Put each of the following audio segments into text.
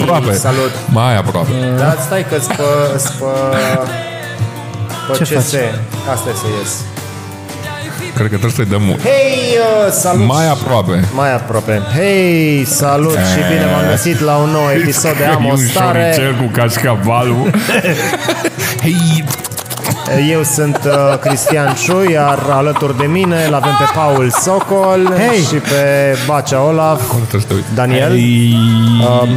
aproape. Salut. Mai aproape. Dar stai că spă, spă, pe Ce CS. Asta e să ies. Cred că trebuie să-i dăm mult. Hei, uh, salut! Mai aproape. Mai aproape. Hei, salut și bine v-am găsit la un nou episod de Am o E un stare. șoricel cu cașcavalul. Hei, Eu sunt uh, Cristian Ciu, iar alături de mine îl avem pe Paul Socol Hei! și pe Bacea Olaf, acolo trebuie să te uiți. Daniel. Hei. Um,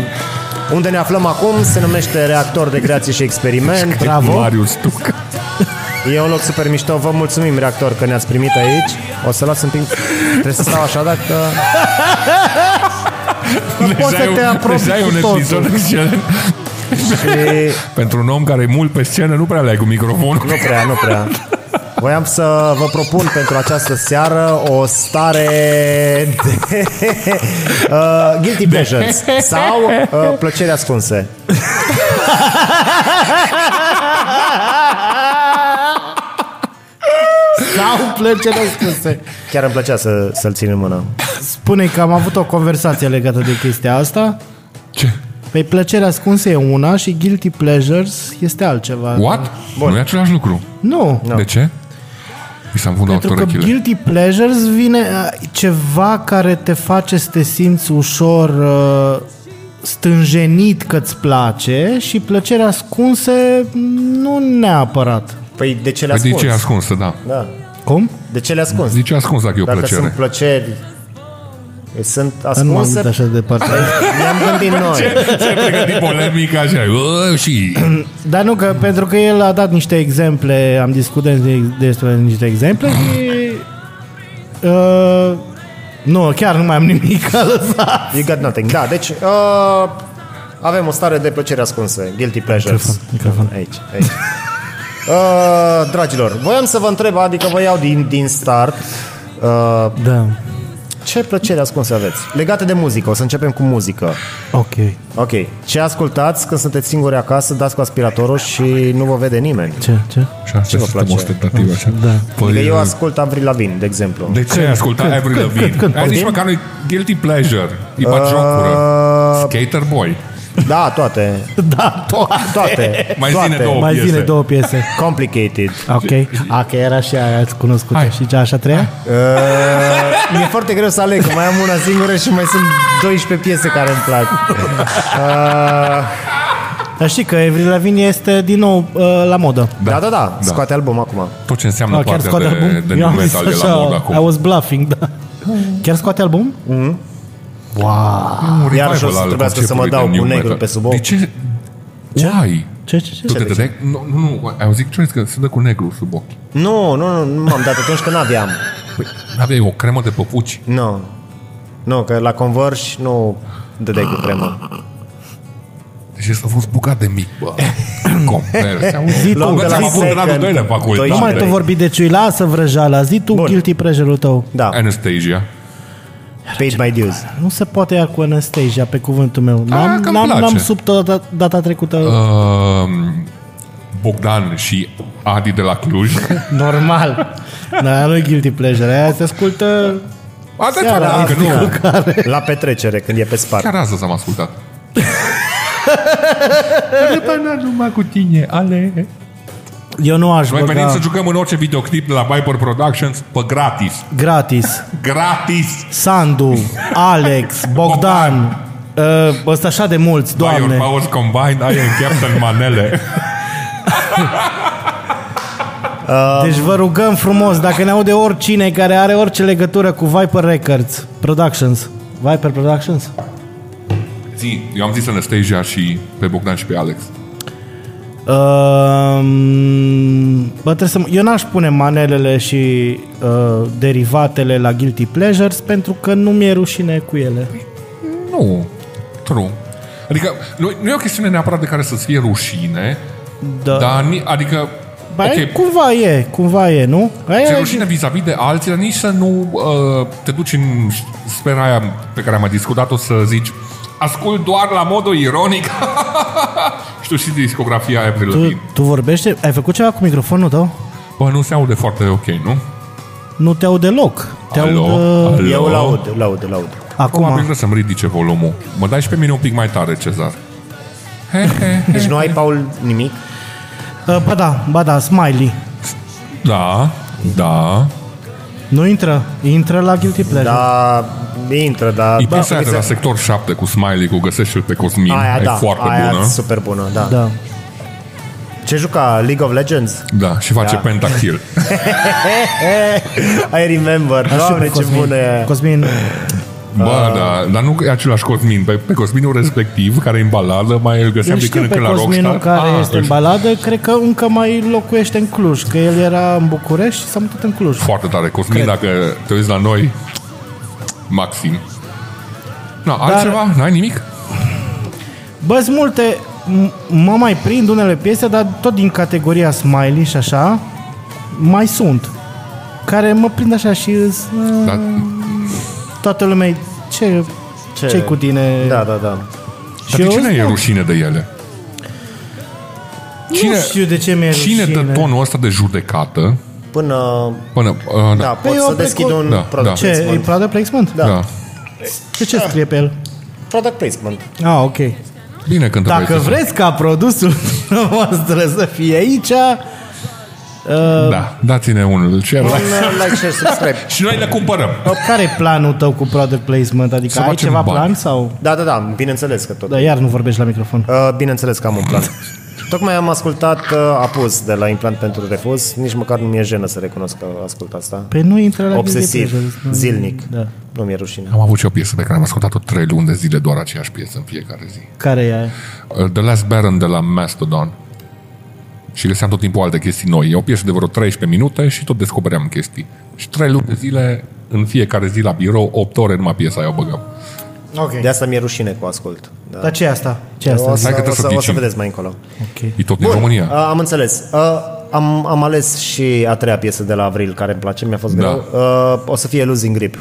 unde ne aflăm acum se numește Reactor de Creație și Experiment. Bravo. Marius Tuc. E un loc super mișto. Vă mulțumim, Reactor, că ne-ați primit aici. O să las un pic... Trebuie să stau așa dacă... poți să Deja e te un- apropii deja e cu un totul. episod excelent. Și... Pentru un om care e mult pe scenă, nu prea le ai cu microfonul. Nu prea, nu prea. Voiam să vă propun pentru această seară o stare de uh, guilty pleasures sau uh, plăceri ascunse. Sau plăcere ascunse. Chiar îmi plăcea să, să-l țin în mână. Spune că am avut o conversație legată de chestia asta. Ce? Păi plăcere ascunsă e una și guilty pleasures este altceva. What? Nu e același lucru. Nu. De ce? Mi s-a înfundat Pentru că urechile. guilty pleasures vine uh, ceva care te face să te simți ușor uh, stânjenit că-ți place și plăcere ascunse nu neapărat. Păi de ce le Păi de ascunzi? ce e ascunsă, da. Da. Cum? De ce le ascunzi? De ce e ascuns dacă e o Dacă plăcere? sunt plăceri sunt Nu m-am ascunse, gândit așa de departe. ne-am gândit noi. Se pregătit polemica așa. "Bă, și... Dar nu, că pentru că el a dat niște exemple, am discutat de- despre niște exemple și... Uh, nu, chiar nu mai am nimic a lăsat. You got nothing. Da, deci uh, avem o stare de plăcere ascunsă. Guilty pleasures. Microfon, microfon. Aici, aici. Uh, dragilor, voiam să vă întreb, adică vă iau din, din start, uh, Da, ce plăcere ascunse aveți? Legate de muzică, o să începem cu muzică. ok. Ok, ce ascultați când sunteți singuri acasă, dați cu aspiratorul și nu vă vede nimeni? Ce, ce? Și asta vă suntem place? ostentativ așa. Da. Păi, Adică eu ascult Avril Lavigne, de exemplu. de ce ai ascultat când, Avril când, Lavigne? când, când? Ai nici Poftim? măcar nu guilty pleasure. E bagiocură. Uh, Skater boy. Da, toate. Da, toate. Toate. Mai toate. zine două Mai piese. zine două piese. Complicated. Ok. A, că era și aia ați cunoscut Hai. și ce așa treia? Uh, mi-e foarte greu să aleg, că mai am una singură și mai sunt 12 piese care îmi plac. Uh, Dar știi că Avril Lavigne este din nou uh, la modă. da, da, da, scoate album acum. Tot ce înseamnă Ah, chiar partea scoate de, album? de Eu nu am zis metal e la așa, mod I acum. was bluffing, da. Chiar scoate album? Un Iar revival și o să al trebuiască să mă conceptului dau de cu new negru metal. pe sub ochi. De ce? Why? Ce, ce, ce? Tu te dădeai? Nu, nu, nu, ai auzit ce că se dă cu negru sub ochi. Nu, nu, nu, nu m-am dat atunci că n-aveam. Păi, aveai o cremă de păpuci. Nu. Nu, că la Converge nu dădeai cu cremă. Deci ăsta a fost bucat de mic, bă. Converse. Zi tu, Luam de Bă, la am avut în second, anul doilea facultate. nu mai tu Trei. vorbi de ciui, lasă vrăjala, zi tu guilty pleasure-ul tău. Da, Anastasia. Paid my dues. Nu se poate ia cu Anastasia, pe cuvântul meu. N-am, că-mi n-am, place. n-am sub data, data trecută. Uh, Bogdan și Adi de la Cluj. Normal. Da, nu e guilty pleasure. Aia se ascultă... Asta Seara, că nu. La petrecere, când e pe spart. Chiar astăzi am ascultat. Răpână numai cu tine, ale. Eu nu aș Noi venim băga să jucăm în orice videoclip de la Viper Productions pe gratis. gratis. Gratis! Sandu, Alex, Bogdan, uh, ăsta așa de mulți, By your doamne. powers combined, I am Captain Manele. Deci vă rugăm frumos, dacă ne aude oricine care are orice legătură cu Viper Records Productions. Viper Productions? Zi, eu am zis Anastasia și pe Bogdan și pe Alex. Um, bă, trebuie să, eu n-aș pune manelele și uh, derivatele la Guilty Pleasures pentru că nu mi-e rușine cu ele. Nu. True. Adică nu, nu e o chestiune neapărat de care să-ți fie rușine, Da. dar ni, adică Ba, ok, okay. cumva e, cumva e, nu? Aia ți-e e- rușine vis-a-vis de alții, dar nici să nu uh, te duci în sfera aia pe care am mai discutat-o să zici ascult doar la modul ironic și tu și discografia Avril tu, Lavigne. tu vorbește? Ai făcut ceva cu microfonul tău? Bă, nu se aude foarte ok, nu? Nu te aud deloc. Te Alo? aud uh, Alo? Eu laud, laud, laud. Probabil acum. trebuie să-mi ridice volumul. Mă dai și pe mine un pic mai tare, Cezar. Deci nu ai, Paul, nimic? Uh, ba da, ba da, Smiley. Da, da. Nu intră, intră la Guilty Pleasure. Da, intră, da. E da, piesa aia de la uite, sector 7 cu Smiley, cu găsește pe Cosmin. Aia, e da, foarte aia bună. super bună, da. Da. Ce juca? League of Legends? Da, și face Da. pentakill. I remember. Așa Doamne, pe ce Cosmin. bună e. Cosmin, Bă, da, dar nu e același Cosmin. Pe, pe Cosminul respectiv, care e în baladă, mai îl găseam îl de știu când în pe când la Cosminul Rockstar. care Ah, este în îl- baladă, cred că încă mai locuiește în Cluj, că el era în București și s-a mutat în Cluj. Foarte tare. Cosmin, Cred. dacă te uiți la noi, maxim. No, altceva? N-ai nimic? Bă, sunt multe, m- mă mai prind unele piese, dar tot din categoria Smiley și așa, mai sunt. Care mă prind așa și îs, Da, toată lumea ce, Ce- ce cu tine? Da, da, da. Și dar de eu ce ne e stau- rușine de ele? Nu știu de ce mi-e Cine rușine. dă tonul ăsta de judecată Până... până... Uh, Da, da, pot Păi să eu deschid precu- un Da, product da. Ce, e placement. product placement? Da. da. De ce scrie pe el? Product placement. Ah, ok. Bine cântă Dacă băieții vreți ca produsul noastră să fie aici, ăsta. Da, dați-ne unul. Ce Un uh, like, share, subscribe. Și noi le cumpărăm. care e planul tău cu product placement? Adică Să ai facem ceva bani. plan sau... Da, da, da, bineînțeles că tot. Da, iar nu vorbești la microfon. Uh, bineînțeles că am un plan. Tocmai am ascultat uh, Apus de la Implant pentru Refuz. Nici măcar nu mi-e jenă să recunosc că ascult asta. Păi nu intră la Obsesiv, Guilty Pleasure. zilnic. Da. Nu mi-e rușine. Am avut și o piesă pe care am ascultat-o trei luni de zile, doar aceeași piesă în fiecare zi. Care e aia? Uh, The Last Baron de la Mastodon. Și găseam tot timpul alte chestii noi. E o piesă de vreo 13 minute și tot descopeream chestii. Și trei luni de zile, în fiecare zi la birou, 8 ore numai piesa aia o băgăm. Ok. De asta mi-e rușine cu ascult. Da. Dar ce e asta? Ce e asta? o, să, Hai că o, trebuie să să, o să ghicim. vedeți mai încolo. Ok. E tot din România. Uh, am înțeles. Uh, am, am ales și a treia piesă de la Avril care îmi place, mi-a fost Da. greu. Uh, o să fie Losing Grip.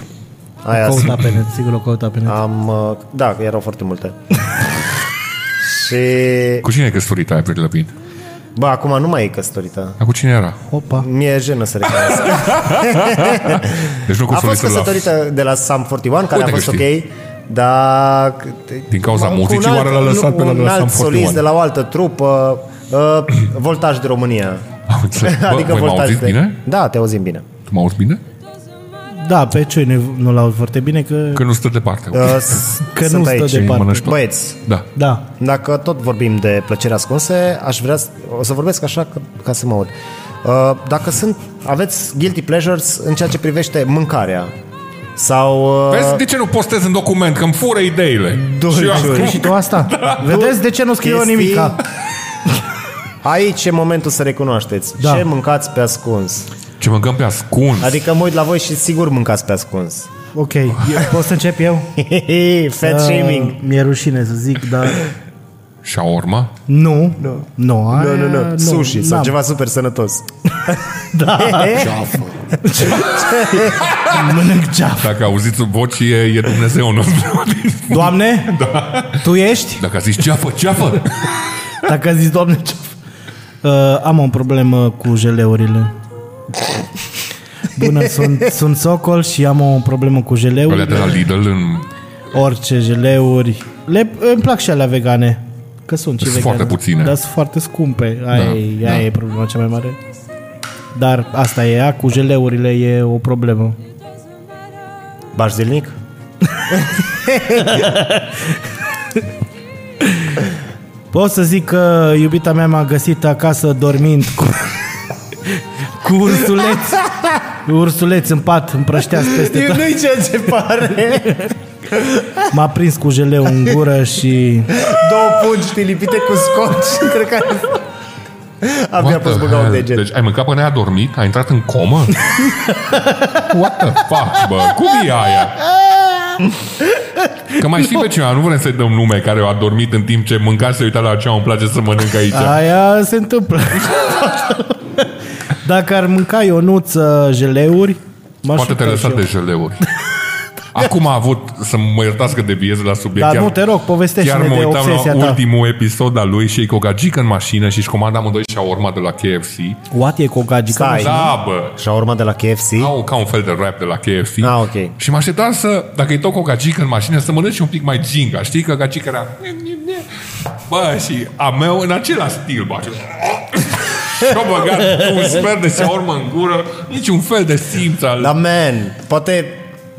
Aia Căuta pe net, sigur o căuta pe net. am, uh, da, erau foarte multe. și, Cu cine e căsătorită aia, Avril Lavigne? bă, acum nu mai e căsătorită. Dar cu cine era? Opa. Mi-e jenă să recunosc. Deci nu A fost căsătorită la... căsătorită de la Sam 41, care Uite a că fost știi. Ok, dar... Din cauza cu un muzicii, alt- oare l-a lăsat nu, pe la de un la Sam alt 41? solist de la o altă trupă, uh, Voltaj de România. Am înțeles. Bă, adică voi mă Voltaj auziți de... bine? Da, te auzim bine. Tu mă auzi bine? Da, pe ce nu, nu-l aud foarte bine, că... Că nu stă departe. Uh, s- Că nu sunt stă aici. departe. mănânci tot. Băieți, Da. Da. dacă tot vorbim de plăceri ascunse, aș vrea să, o să vorbesc așa ca, ca să mă aud. Uh, dacă sunt, aveți guilty pleasures în ceea ce privește mâncarea sau... Uh, Vezi de ce nu postez în document? Că îmi fură ideile. Dulciuri. Și eu Scrii acum- și tu asta? Vedeți de ce nu scriu eu chestii- nimica? Aici e momentul să recunoașteți. Da. Ce mâncați pe ascuns? Ce mâncăm pe ascuns. Adică mă uit la voi și sigur mâncați pe ascuns. Ok, eu, pot să încep eu? Fat shaming. Uh, mi-e rușine să zic, dar... Shawarma? Nu. Nu. Nu, aia, Nu, nu, nu. Sushi sau n-am. ceva super sănătos. Da. Mănânc ceaf. Dacă auziți voci, e, e Dumnezeu nostru. Doamne? Da. Tu ești? Dacă zici ceafă, ceafă. Dacă zici, Doamne, ceaf. Uh, am o problemă cu jeleurile. Bună, sunt, sunt Socol și am o problemă cu Alea de jeleurile. la Lidl în... Orice jeleuri. Le, îmi plac și alea vegane. Că sunt și Sunt vegane. foarte puține. Dar sunt foarte scumpe. Aia, Da, e, da. aia e problema cea mai mare. Dar asta e, ea cu jeleurile e o problemă. Bași zilnic? Pot să zic că iubita mea m-a găsit acasă dormind cu, cu ursuleț. Ursuleț în pat, împrășteați peste tot. Nu-i ceea ce pare. M-a prins cu jeleu în gură și... Două pungi pilipite cu scotch. Cred că abia What poți the băga un hell? deget. Deci ai mâncat până ai adormit? Ai intrat în comă? What the fuck, bă? Cum e aia? Că mai știi pe cineva, nu vrem să-i dăm nume care au adormit în timp ce mânca și se uita la ce îmi place să mănânc aici. Aia se întâmplă. Dacă ar mânca Ionuță jeleuri, m-aș Poate te-ai uita și lăsat eu. de jeleuri. Acum a avut, să mă iertați că deviez la subiect. Dar nu, te rog, povestește-ne Chiar mă de uitam obsesia la ta. ultimul episod al lui și e cu o gagică în mașină și își comanda amândoi shawarma de la KFC. What e cu o gagică? Stai. Da, bă. Și a urmat de la KFC. Au ca un fel de rap de la KFC. Ah, ok. Și mă așteptam să, dacă e tot cu o gagică în mașină, să mănânci un pic mai ginga. Știi că gagica era... Bă, și a meu în același stil, bă. Și-a băgat un sfert de șaurmă în gură, niciun fel de simț al... Dar, man, poate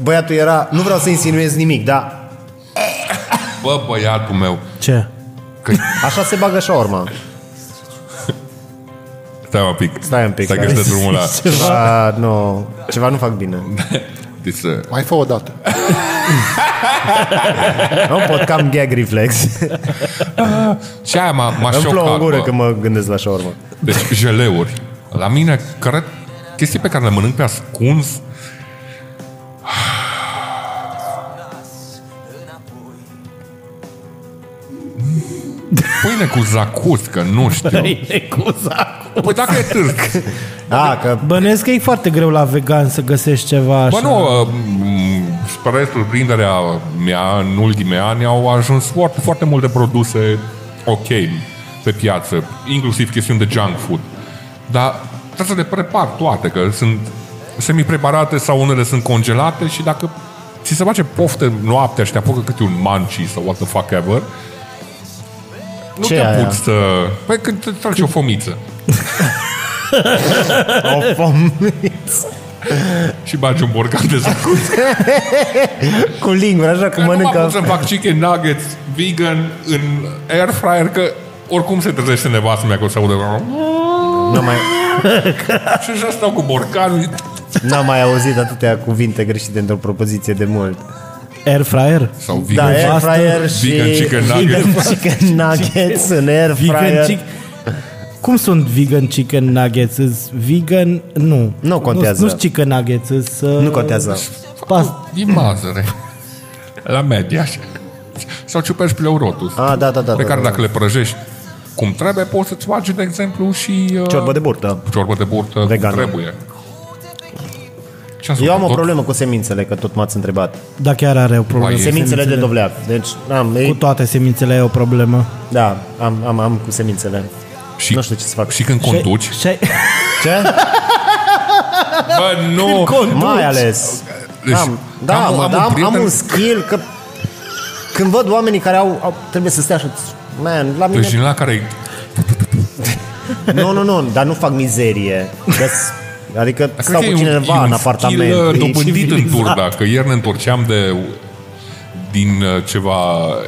băiatul era... Nu vreau să insinuez nimic, dar Bă, băiatul meu, Ce? că... așa se bagă șaorma. Stai un pic. Stai un pic, Stai că stai. este drumul la... Ceva, nu, ceva nu fac bine. Deci, uh, Mai fă o dată. Nu pot cam gag reflex. ce aia m-a, m-a Îmi plouă în șocat, gură bă. când mă gândesc la șaorma. Deci jeleuri. La mine, cred, chestii pe care le mănânc pe ascuns, Pâine cu zacuscă, nu știu. Păi dacă e târg. Da, că Bănuiesc că e foarte greu la vegan să găsești ceva așa. Bă, nu, uh, m- spre surprinderea mea, în ultimii ani au ajuns foarte, foarte multe produse ok pe piață, inclusiv chestiuni de junk food. Dar trebuie să le prepar toate, că sunt semi-preparate sau unele sunt congelate și dacă ți se face poftă noaptea și te apucă câte un manci sau what the fuck ever, nu Ce te e aia? apuci să... Păi când te tragi o fomiță o fom și bagi un borcan de zacus. cu lingura, așa cum Că nu mă mănâncă. apuc să fac chicken nuggets vegan în air fryer, că oricum se trezește nevastă mea că o să audă Nu mai, și așa stau cu borcanul n-am mai auzit atâtea cuvinte greșite într-o propoziție de mult. Air fryer? sau Da, vegan, air Nevastă, fryer și vegan chicken vegan nuggets. chicken nuggets în air Vegan fryer. chicken... Cum sunt vegan chicken nuggets? Îs vegan... Nu. Nu contează. Nu sunt chicken nuggets. Îs, uh, Nu contează. Pas... din mazăre la media sau ciuperci pleurotus Ah, da, da, da. pe da, care da. dacă le prăjești cum trebuie, poți să-ți faci, de exemplu, și uh, Ciorbă de burtă. ciorbă de burtă Vegană. cum trebuie. Ce Eu am o tot- problemă cu semințele, că tot m-ați întrebat. Da, chiar are o problemă. Mai e. Semințele de dovleac. Deci, am, Cu ei, toate semințele e o problemă. da, am, am, am cu semințele. Și, Nu știu ce să fac. Și când conduci, Și, și, Ce? bă, nu, Mai ales. Deci, am, da, am- mă, am da, un am, am prieten- un skill că când văd oamenii care au, au trebuie să stea așa, man, la mine... deci din la care Nu, nu, nu, dar nu fac mizerie. Că-s- Adică Cred stau că cu e un- cineva e un în apartament. skill, uh, e dobândit în civilizat. Turda, că ieri ne întorceam de din uh, ceva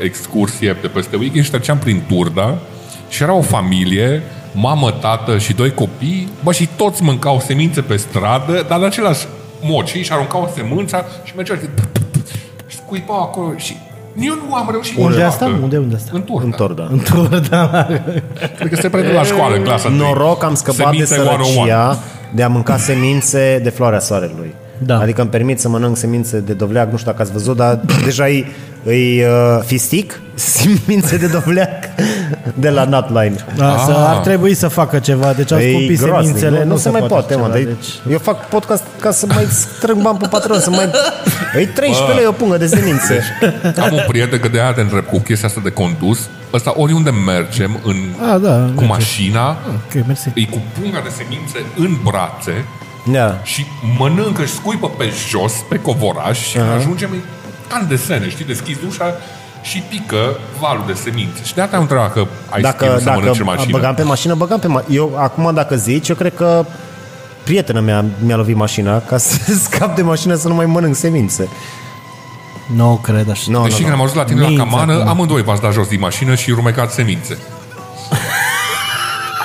excursie de peste weekend și treceam prin Turda și era o familie, mamă, tată și doi copii, bă, și toți mâncau semințe pe stradă, dar în același mod și își aruncau semânța și mergeau și scuipau acolo și eu nu am reușit Unde niciodată. asta? Unde- unde asta? În Turda. În Torda. într-o, da. Cred că se predă la școală, în clasa Noroc am scăpat Semințe de 101. sărăcia de a mânca semințe de floarea soarelui. Da. Adică îmi permit să mănânc semințe de dovleac, nu știu dacă ați văzut, dar deja e, e uh, fistic, semințe de dovleac de la Nutline. Da, să, Ah. ar trebui să facă ceva. Deci au E scumpit groaznic, semințele. nu, nu, se mai poate, mă. ceva, Deci... deci... Eu fac podcast ca să mai strâng bani pe patron, să mai... Îi 13 lei o pungă de semințe. Am un prieten că de aia te întreb cu chestia asta de condus. Ăsta oriunde mergem în, Ah, da, cu merge. mașina, Ok, mersi. îi cu punga de semințe în brațe Da. și mănâncă și scuipă pe jos, pe covoraș și uh-huh. ajungem în an de sene, știi, deschizi ușa și pică valul de semințe. Și de asta am întrebat că ai Dacă, schimb să dacă mănânci în mașină. băgam pe mașină, băgam pe mașină. Eu, acum, dacă zici, eu cred că prietena mea mi-a lovit mașina ca să scap de mașină să nu mai mănânc semințe. Nu cred așa. No, Deși no, când no. am auzit la tine Minți la camană, acum. amândoi v-ați dat jos din mașină și rumecați semințe.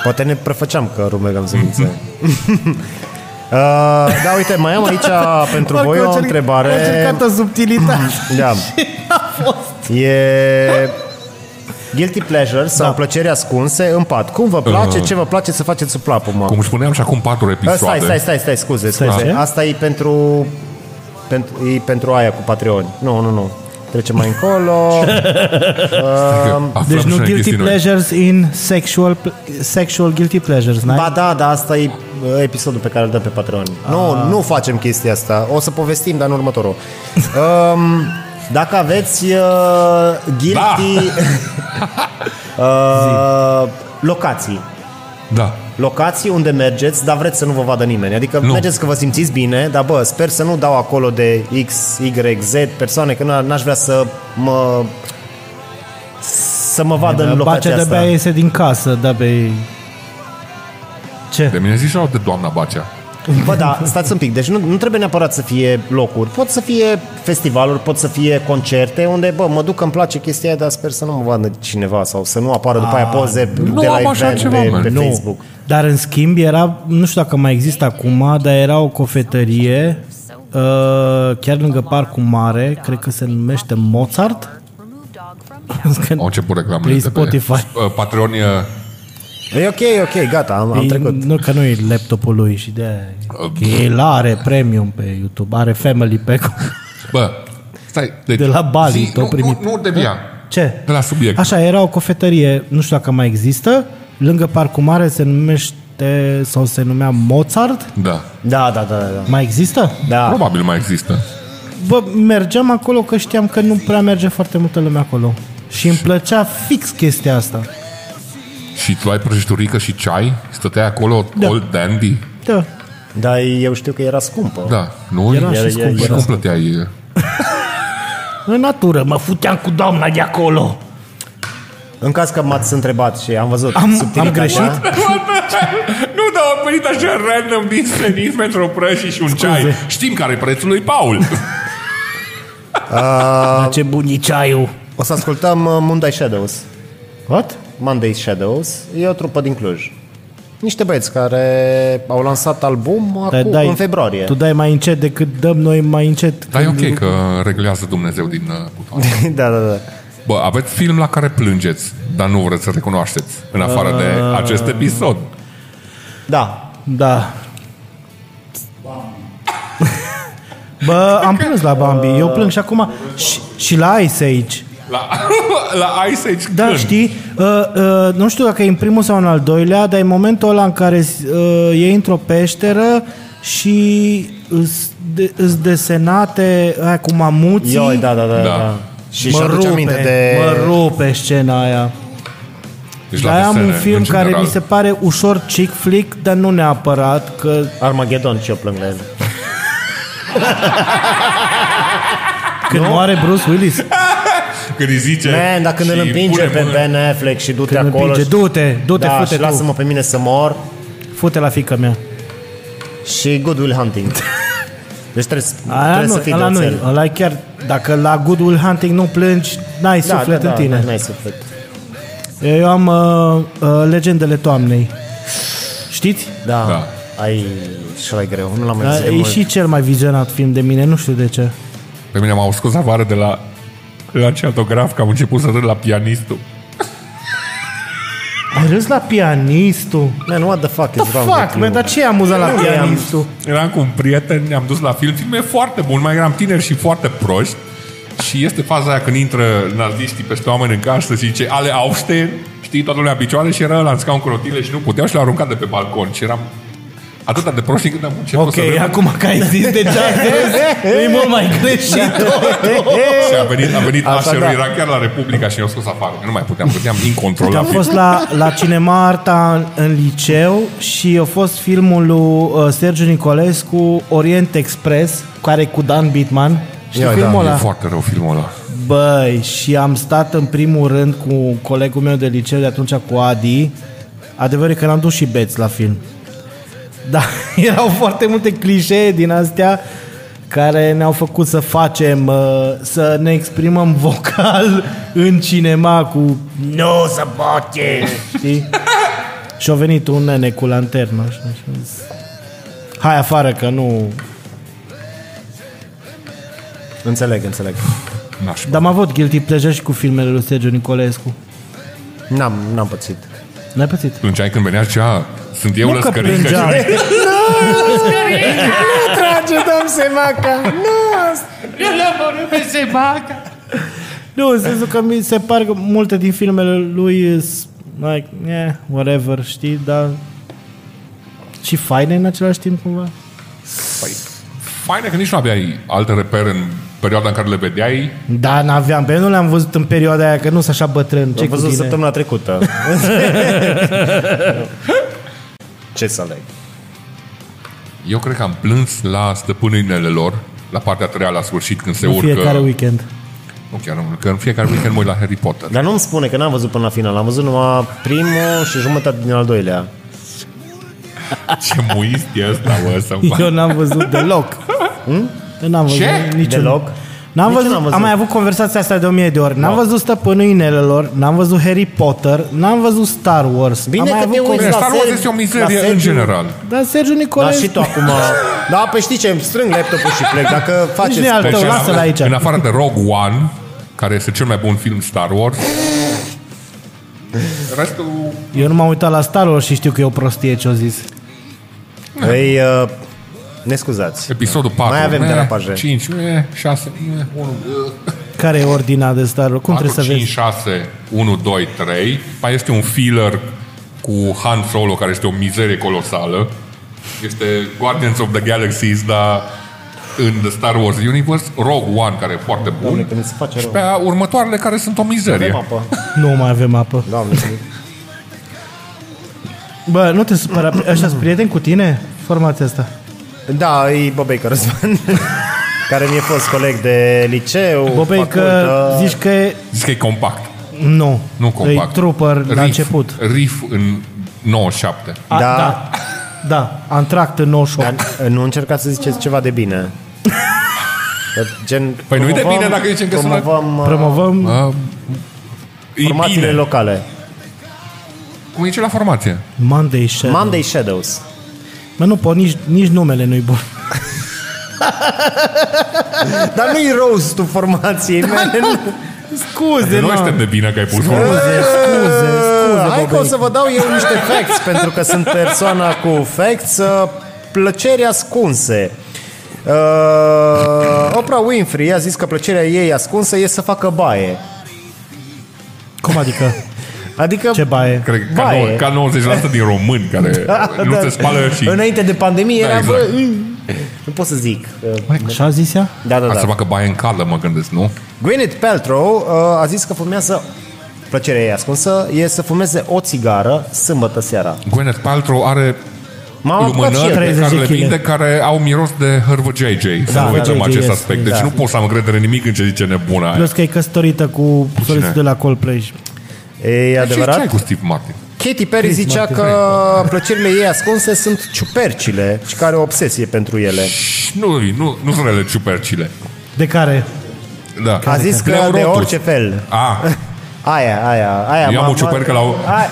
Poate ne prefăceam că rumegam semințe. Uh, da, uite, mai am aici pentru voi o întrebare. O încercată subtilitate. Da. E guilty pleasures sau plăceri ascunse în pat. Cum vă place? Ce vă place să faceți sub plapă, mă? Cum spuneam și acum patru Uh, episoade. Stai, stai, stai, stai, scuze, scuze. ce? Asta e pentru, pentru, e pentru aia cu Patreon. Nu, nu, nu. Trecem mai încolo. Aflăm Deci și nu noi guilty chestii noi. pleasures in sexual, sexual guilty pleasures, n Ba da, dar asta e uh, episodul pe care îl dăm pe Patreon. Nu, nu facem chestia asta. O să povestim, dar în următorul. um, dacă aveți uh, guilty uh, locații. Da. Locații unde mergeți, dar vreți să nu vă vadă nimeni. Adică Nu. mergeți că vă simțiți bine, dar bă, sper să nu dau acolo de X, Y, Z persoane, că n- n-aș vrea să mă să mă vadă în Bacea locația de-abia asta. iese din casă, de-abia Ce? De mine zici sau de doamna Bacea? Bă, da, stați un pic. Deci nu, nu trebuie neapărat să fie locuri. Pot să fie festivaluri, pot să fie concerte unde, bă, mă duc, îmi place chestia aia, dar sper să nu mă vadă cineva sau să nu apară după aia poze nu de la am așa event ceva, pe, man. pe Nu. Facebook. Dar în schimb era, nu știu dacă mai există acum, dar era o cofetărie uh, chiar lângă Parcul Mare, cred că se numește Mozart. Că- Au început reclamele Pe de Spotify. Pe, uh, Patreon e, E ok, ok, gata, am, am E- trecut. Nu că nu e laptopul lui și de El are premium pe YouTube, are family pack Bă, stai. Deci, De la Bali, zi, t-au nu, primit. Nu, nu devia. Ce? De la subiect. Așa, era o cofetărie, nu știu dacă mai există, lângă Parcul Mare se numește sau se numea Mozart. Da. Da, da, da, da. Mai există? da. Probabil mai există. Bă, mergeam acolo că știam că nu prea merge foarte multă lume acolo. Și îmi plăcea fix chestia asta. Și tu ai prăjiturică și ceai? Stăteai acolo Da. old dandy? Da. Dar eu știu că era scumpă. Da. Nu? Era Era- și era- scump. Și cum plăteai? În natură, mă futeam cu doamna de acolo. În caz că m-ați întrebat și am văzut Am- am subtilitatea, greșit? nu, dar am venit așa random din senin pentru o prăji și un ceai. Știm care e prețul lui Paul. Dar ce bunicaiu. O să ascultăm uh, Monday Shadows. What? Monday Shadows e o trupă din Cluj. Niște băieți care au lansat album Dar acum, în februarie. Tu dai mai încet decât dăm noi mai încet. Dar e ok că reglează Dumnezeu din uh, butoane. da, da, da. Bă, aveți film la care plângeți, dar nu vreți să recunoașteți, în afară de acest episod. Da. Da. Bă, am plâns la Bambi. Eu plâng și acum și, și la Ice Age. La, la Ice Age Da, când? știi, uh, uh, nu știu dacă e în primul sau în al doilea, dar e momentul ăla în care uh, e într-o peșteră și îs de, îs desenate aia cu mamuții. Ioi, da, da, da. Da. da. Și mă și aduce rupe, aminte de... mă rupe scena aia. Deci Dar am desene, un film în care general. mi se pare ușor chick flick, dar nu neapărat, că Armageddon și eu plâng la el. când moare Bruce Willis, Când îi zice Man, dar când și îl împinge pune pe mână- Ben Affleck și du-te când acolo... împinge, și- du-te, du-te, da, fute și tu, lasă-mă pe mine să mor. fute la fica mea. Și Good Will Hunting. Deci trebuie, să- Aia trebuie nu, să fii ăla de nu oțel. ăla e chiar, dacă la Good Will Hunting nu plângi, n-ai Da, suflet da, în da, tine. N-ai suflet. Eu am uh, uh, Legendele Toamnei. Știți? Da. Da. Ai și e greu. Nu l-am mai Da, văzut de e mult. și cel mai vizionat film de mine, nu știu de ce. Pe mine m-au scos afară de la la ce autograf că am început să râd la pianistul. Ai râs la pianistul? Man, what the fuck is The wrong fuck, with man, you? dar ce e amuzant la Nu, pianistul? Eram cu un prieten, ne-am dus la film, filmul e foarte bun, mai eram tineri și foarte proști. Și este faza aia când intră naziștii peste oameni în casă și zice ale Aufstehen, știi, toată lumea în picioare și era ăla în scaun cu rotile și nu puteau și l-au aruncat de pe balcon. Și eram atât de proști încât am început Ok, să râd. acum că ai zis deja, vezi, e mult mai greșit. Și a venit, a venit Așa, Asherul, da. era chiar la Republica și ne-au scos afară. că Nu mai puteam, puteam Am incontrolabil. fost la, la Cinema Arta în, în liceu și a fost filmul lui uh, Sergiu Nicolescu, Orient Express, care e cu Dan Bitman. Știi Ia, filmul da, E ăla? foarte rău filmul ăla. Băi, și am stat în primul rând cu colegul meu de liceu de atunci, cu Adi. Adevărul e că l-am dus și beți la film. Da, erau foarte multe clișee din astea care ne-au făcut să facem, uh, să ne exprimăm vocal în cinema cu Nu se poate, știi? și a venit un nene cu lanternă și a zis, Hai afară că nu... Înțeleg, înțeleg. Nașpa. Dar am avut guilty pleasure și cu filmele lui Sergiu Nicolescu. N-am, n-am pățit. N-ai pățit? Plângeai când venea cea sunt eu Nu că lăscărică plângeam. și Nu trage, domn Semaca! Nu! Nu, în sensul că mi se par că multe din filmele lui sunt like, yeah, whatever, știi, dar și faine în același timp cumva. Păi, faine că nici nu aveai alte repere în perioada în care le vedeai. Da, n-aveam, pe nu le-am văzut în perioada aia, că nu sunt așa bătrân. Ce Am cu văzut tine? săptămâna trecută. Ce să aleg? Eu cred că am plâns la stăpâninele lor, la partea a treia la sfârșit, când se În urcă. fiecare weekend. Nu chiar unul, că în fiecare weekend mă uit la Harry Potter. Dar nu-mi spune că n-am văzut până la final. Am văzut numai primul și jumătate din al doilea. Ce muist e ăsta, bă, să Eu n-am văzut deloc. Hmm? Eu n-am văzut Ce? niciun... Deloc? N-am Nici văzut, n-am văzut. am mai avut conversația asta de o mie de ori. N-am Da. văzut Stăpânul Inelelor, n-am văzut Harry Potter, n-am văzut Star Wars. Bine am mai că avut te uiți conver- la Star Wars Sergiu- este o la mizerie în Sergiu- general. Dar Sergiu Da, Nicolescu... și tu acum... Da, păi știi ce, îmi strâng laptopul și plec. Dacă faceți... nu e al tău, Deci, în lasă-l af- aici. În afară de Rogue One, care este cel mai bun film Star Wars, restul... Eu nu m-am uitat la Star Wars și știu că e o prostie ce-o zis. Păi, uh, ne scuzați. Episodul 4, Mai avem derapaje. 5, 6, 1, Care e ordinea de Star Wars? Cum 4, trebuie să 5, vezi? 6, 1, 2, 3. Mai este un filler cu Han Solo, care este o mizerie colosală. Este Guardians of the Galaxies, dar în The Star Wars Universe, Rogue One, care e foarte bun. Doamne, când se face și rău. pe aia următoarele care sunt o mizerie. Avem apă. Nu mai avem apă. Doamne, Bă, nu te supăra. Ăștia sunt prieteni cu tine? Formația asta. Da, e Bobeică Răzvan, care mi-e fost coleg de liceu, Bobei, că facultă. zici că e... Zici că e compact. Nu. Nu compact. E trooper la Riff, început. Riff în 97. A, Da. da. Da, Antract în 98. Dar nu încercați să ziceți ceva de bine. Că Gen, Păi nu-i de promovăm- bine dacă zicem că sună- promovăm uh, Promovăm Uh, e formațiile bine. locale. Cum e ce la formație? Monday Shadow. Monday Shadows. Mă, nu pot, nici, nici numele nu-i bun. Dar nu-i roast-ul formației mele. nu. Scuze, Nu mă. este de bine că ai pus formație. Scuze, scuze, scuze, Hai că o Bobei. să vă dau eu niște facts, pentru că sunt persoana cu facts. Uh, Plăceri ascunse. Uh, Oprah Winfrey a zis că plăcerea ei ascunsă e să facă baie. Cum adică? Adică Ce baie? Cred că ca, Baie. nou- ca 90% din români care nu Da, se spală și... Înainte de pandemie Da, era, exact. bă, nu pot să zic. Uh, Așa a zis ea? Da, da, Ar să da. facă baie în cală, mă gândesc, nu? Gwyneth Paltrow uh, a zis că fumează plăcerea ei ascunsă e să fumeze o țigară sâmbătă seara. Gwyneth Paltrow are M-am apucat și lumânări eu. pe 30 care le kg. vinde care au miros de hârvă JJ. Să Da, nu uităm JJ, acest yes. aspect. Deci Da. nu pot să am încredere în nimic în ce zice nebuna aia. Plus că e căsătorită cu solistul de la Coldplay. E Și ce ai adevărat? cu Steve Martin? Katy Perry zicea Martin. că plăcerile ei ascunse sunt ciupercile și care o obsesie pentru ele. Nu, nu, nu sunt ele ciupercile. De care? Da. A zis că de Pleurotus. orice fel. A, Aia, aia, aia. Ia-mă m-am- o ciupercă la o- Aia,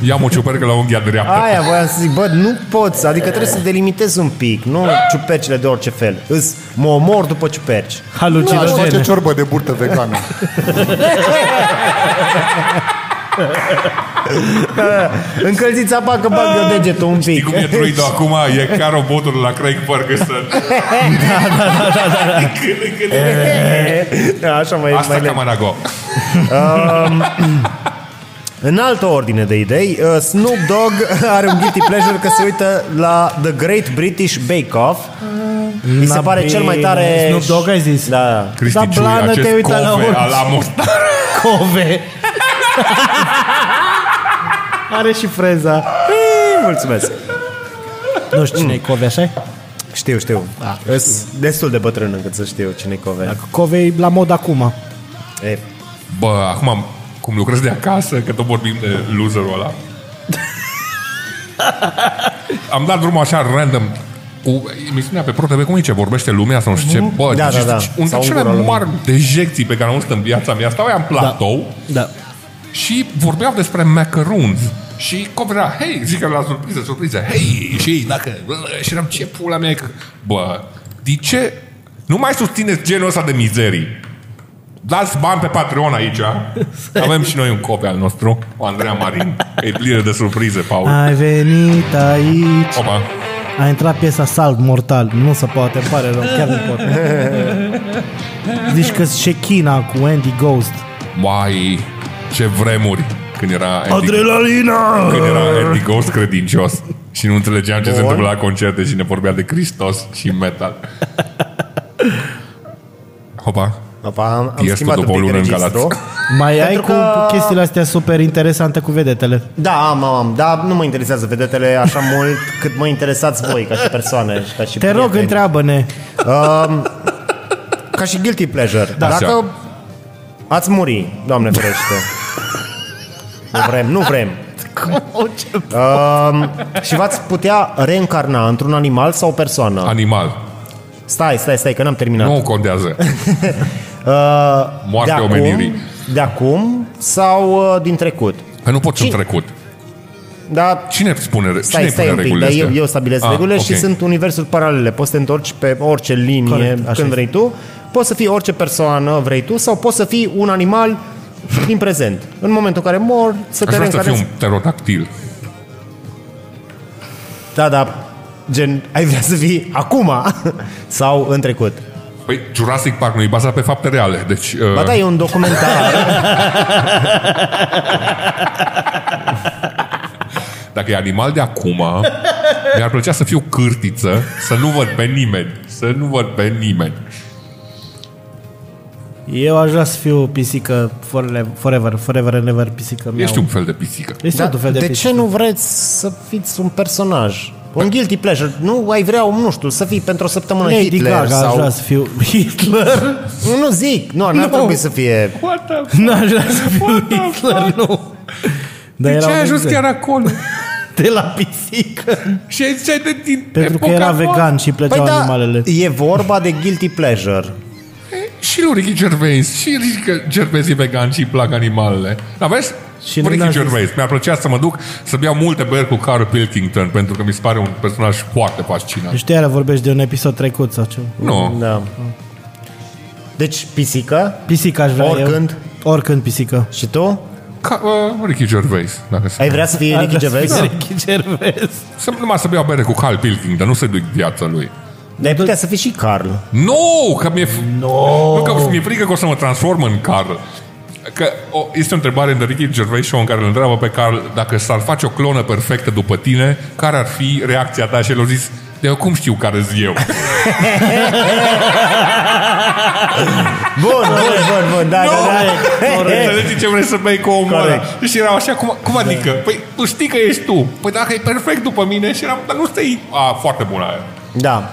ia-mă o ciupercă la unghia dreaptă. aia voiam să zic, bă, nu poți, adică trebuie să delimitezi un pic, nu ciupercile de orice fel. Îs, mă omor după ciuperci. Aș face Halucinogene. ciorbă de burtă vegană. Încălziți apa că bag eu degetul un Știi pic. cum e druidul acum? E ca robotul la Craig Ferguson. Da, Așa mai, Asta mai ca Manago. În altă ordine de idei, uh, Snoop Dogg are un guilty pleasure că se uită la The Great British Bake Off. Mi se Na pare cel mai bine. tare... Snoop Dogg ai zis? Da. Cristi Da, Ciui, blană, acest te-ai uitat la cove orice. ala mostar. Cove. Are și freza. Mulțumesc. Nu știu cine e Cove, așa Știu, știu. Sunt destul de bătrân încât să știu cine e Cove. Dacă Cove e la mod acum. E, Bă, acum cum lucrez de acasă, că tot vorbim de loserul ăla. Am dat drumul așa random cu emisiunea pe ProTV, cum e ce vorbește lumea sau nu știu ce. Bă, Da, deci da, da. unul Sau dintre cele în gura lumii. mari dejecții pe care am văzut în viața mea. Stau aia în platou Da. Și vorbeau despre macaroons. Și copera, hei, zic că la surpriză, surpriză, hei, și dacă, bă, și eram, ce pula mea e că, bă, de ce nu mai susțineți genul ăsta de mizerii? Dați bani pe Patreon aici. Avem și noi un copie al nostru, cu Andreea Marin. E plină de surprize, Paul. Ai venit aici. Opa. A intrat piesa Salt Mortal. Nu se poate, îmi pare rău, chiar nu pot. Zici că Shekina cu Andy Ghost. Mai, ce vremuri când era Andy, Adrenalina! când era Andy Ghost credincios și nu înțelegeam ce se Bun. întâmplă la concerte și ne vorbea de Hristos și metal. Hopa. Opa, am, am Tiesto schimbat un după o pic lună în registru. Galați. Mai ai Pentru cu că- chestiile astea super interesante cu vedetele. Da, am, am, am, dar nu mă interesează vedetele așa mult cât mă interesați voi ca și persoane și ca și Te rog, prieteni. întreabă-ne. Um, ca și guilty pleasure. Da. Dacă Ați muri, Doamne ferește. Nu vrem, nu vrem. Uh, și v-ați putea reîncarna într-un animal sau o persoană? Animal. Stai, stai, stai, că n-am terminat. Nu contează. Uh, Moartea de omenirii. acum, de acum sau uh, din trecut? Că nu poți în Cine- trecut. Da, Cine spune, stai, cine stai pune un pic, regulile dar eu, astea? eu stabilesc Ah, regulile și ok. sunt universuri paralele. Poți să te întorci pe orice linie Corect, așa când este. vrei tu. Poți să fii orice persoană vrei tu sau poți să fii un animal din prezent. În momentul în care mor, să Aș te vrea să fiu reîncarnezi. un pterodactil. Da, da, gen, ai vrea să fii acum sau în trecut. Păi Jurassic Park nu e bazat pe fapte reale. Deci, uh, Ba da, e un documentar. dacă e animal de acum, mi-ar plăcea să fiu cârtiță, să nu văd pe nimeni. Să nu văd pe nimeni. Eu aș vrea să fiu pisică forever, forever, forever and ever pisică miau. Ești un fel de pisică. Ești Da, tot un fel de, de pisică. ce nu vreți să fiți un personaj? Un guilty pleasure. Nu ai vrea, nu știu, să fii pentru o săptămână Lady Hitler Gaga aș sau... vrea să fiu Hitler. Nu, nu zic. Nu, n-ar Nu. trebui să fie... Nu aș vrea să fiu Hitler, nu. Dar era un exemplu. acolo? De la pisică. Și ai ziceai de din Pentru că epoca era noastră. vegan și îi Păi plăceau da, animalele. e vorba de guilty pleasure. Și lui Ricky Gervais. Și Ricky Gervais e vegan și îi plac animalele. Dar vezi? Și Și nu Ricky ne-a zis. Gervais. Mi-ar plăcea să mă duc să beau multe beri cu Carl Pilkington pentru că mi se pare un personaj foarte fascinant. Știi, iară vorbești de un episod trecut sau ceva. Nu. Da. Deci, pisică Pisică aș vrea Oricând? eu. Oricând pisică. și tu? Ca, uh, Ricky Gervais. Dacă se... Ai vrea să fie Aș Ricky vrea să Gervais? fiu Ricky Gervais. Să, numai să beau bere cu Carl Pilkington, nu să duc viața lui. Dar ai putea să fii și Carl. Nu, că mi-e, no. nu, că mi-e frică că o să mă transform în Carl. Că o, este o întrebare de Ricky Gervais Show în care îl întreabă pe Carl dacă s-ar face o clonă perfectă după tine, care ar fi reacția ta? Și el a zis, de eu cum știu care zi eu? Bun, bun, bun, bun, da, da, da. Înțelegi ce vrei să bei cu omul ăla? Corect. Și erau așa, cum, cum adică? Păi tu știi că ești tu. Păi dacă e perfect după mine și eram, dar nu stai... A, foarte bună aia. Da.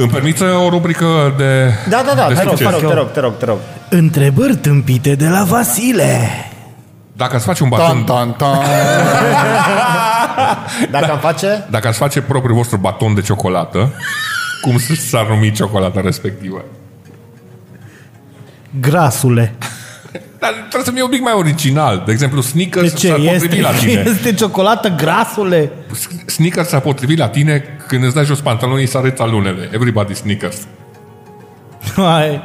Îmi permiți o rubrică de Da, da, da, de te rog, te succes? rog, te rog, te rog, te rog. Întrebări tâmpite de la Vasile. Dacă ați face un baton... Tan, tan, tan. Dacă am face... Dacă ați face propriul vostru baton de ciocolată, cum s- s-ar numi ciocolata respectivă? Grasule. Dar trebuie să fie un pic mai original. De exemplu, De Snickers ce? s-ar potrivi Este, la tine. este ciocolată grasule? Snickers s-ar potrivi la tine când îți dai jos pantalonii să arăți alunele. Everybody Snickers. Hai.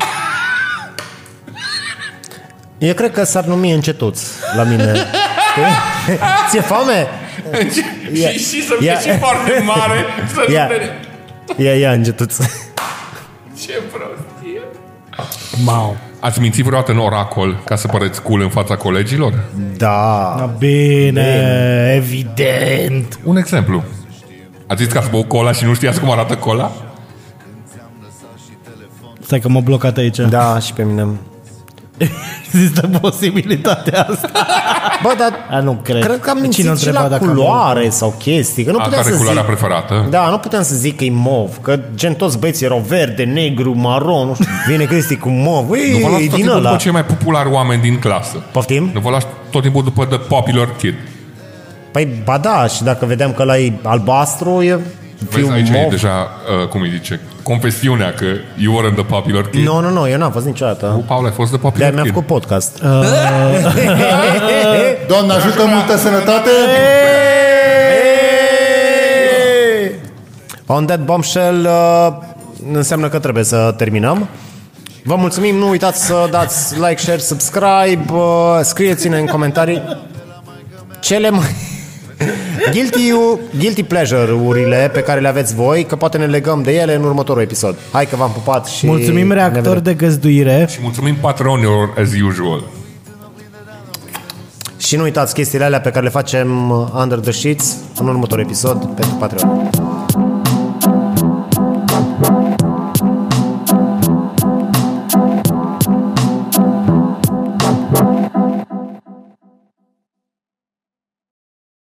Eu cred că s-ar numi încetuț la mine. Știi? Ți-e foame? Ia- și, și să ia- fie și foarte mare. Să Ia. nu te... Ia, ia, încetuț. Ce prostie. Mau. Ați mințit vreodată în oracol ca să păreți cool în fața colegilor? Da. Da, bine, evident. Un exemplu. Ați zis că ați băut cola și nu știați cum arată cola? Stai că m-a blocat aici. Da, și pe mine. Există posibilitatea asta. Bă, dar A, nu cred. cred că am Cine mințit a și întrebat la dacă am culoare sau chestii. Că nu A, puteam care să e culoarea zic... preferată? Da, nu puteam să zic că e mov, că gen toți băieții erau verde, negru, maron, nu știu, vine Cristi cu mov, Nu vă Ei, luați e tot din timpul ăla. după cei mai populari oameni din clasă. Poftim? Nu vă luați tot timpul după The Popular Kid. Păi, ba da, și dacă vedeam că ăla e albastru, e fiu Vezi, aici e mov. deja, uh, cum îi zice, confesiunea că you weren't the popular kid. Nu, nu, nu, eu n-am fost niciodată. Nu, Paul, ai fost the popular De-aia mi-am kid. făcut podcast. Doamne ajută, multă sănătate! On that bombshell uh, înseamnă că trebuie să terminăm. Vă mulțumim, nu uitați să dați like, share, subscribe, uh, scrieți-ne în comentarii cele mai guilty, guilty pleasure-urile pe care le aveți voi, că poate ne legăm de ele în următorul episod. Hai că v-am pupat și... Mulțumim ne reactor vedem. de găzduire. Și mulțumim patronilor as usual. Și nu uitați chestiile alea pe care le facem under the sheets în următorul episod pentru Patreon.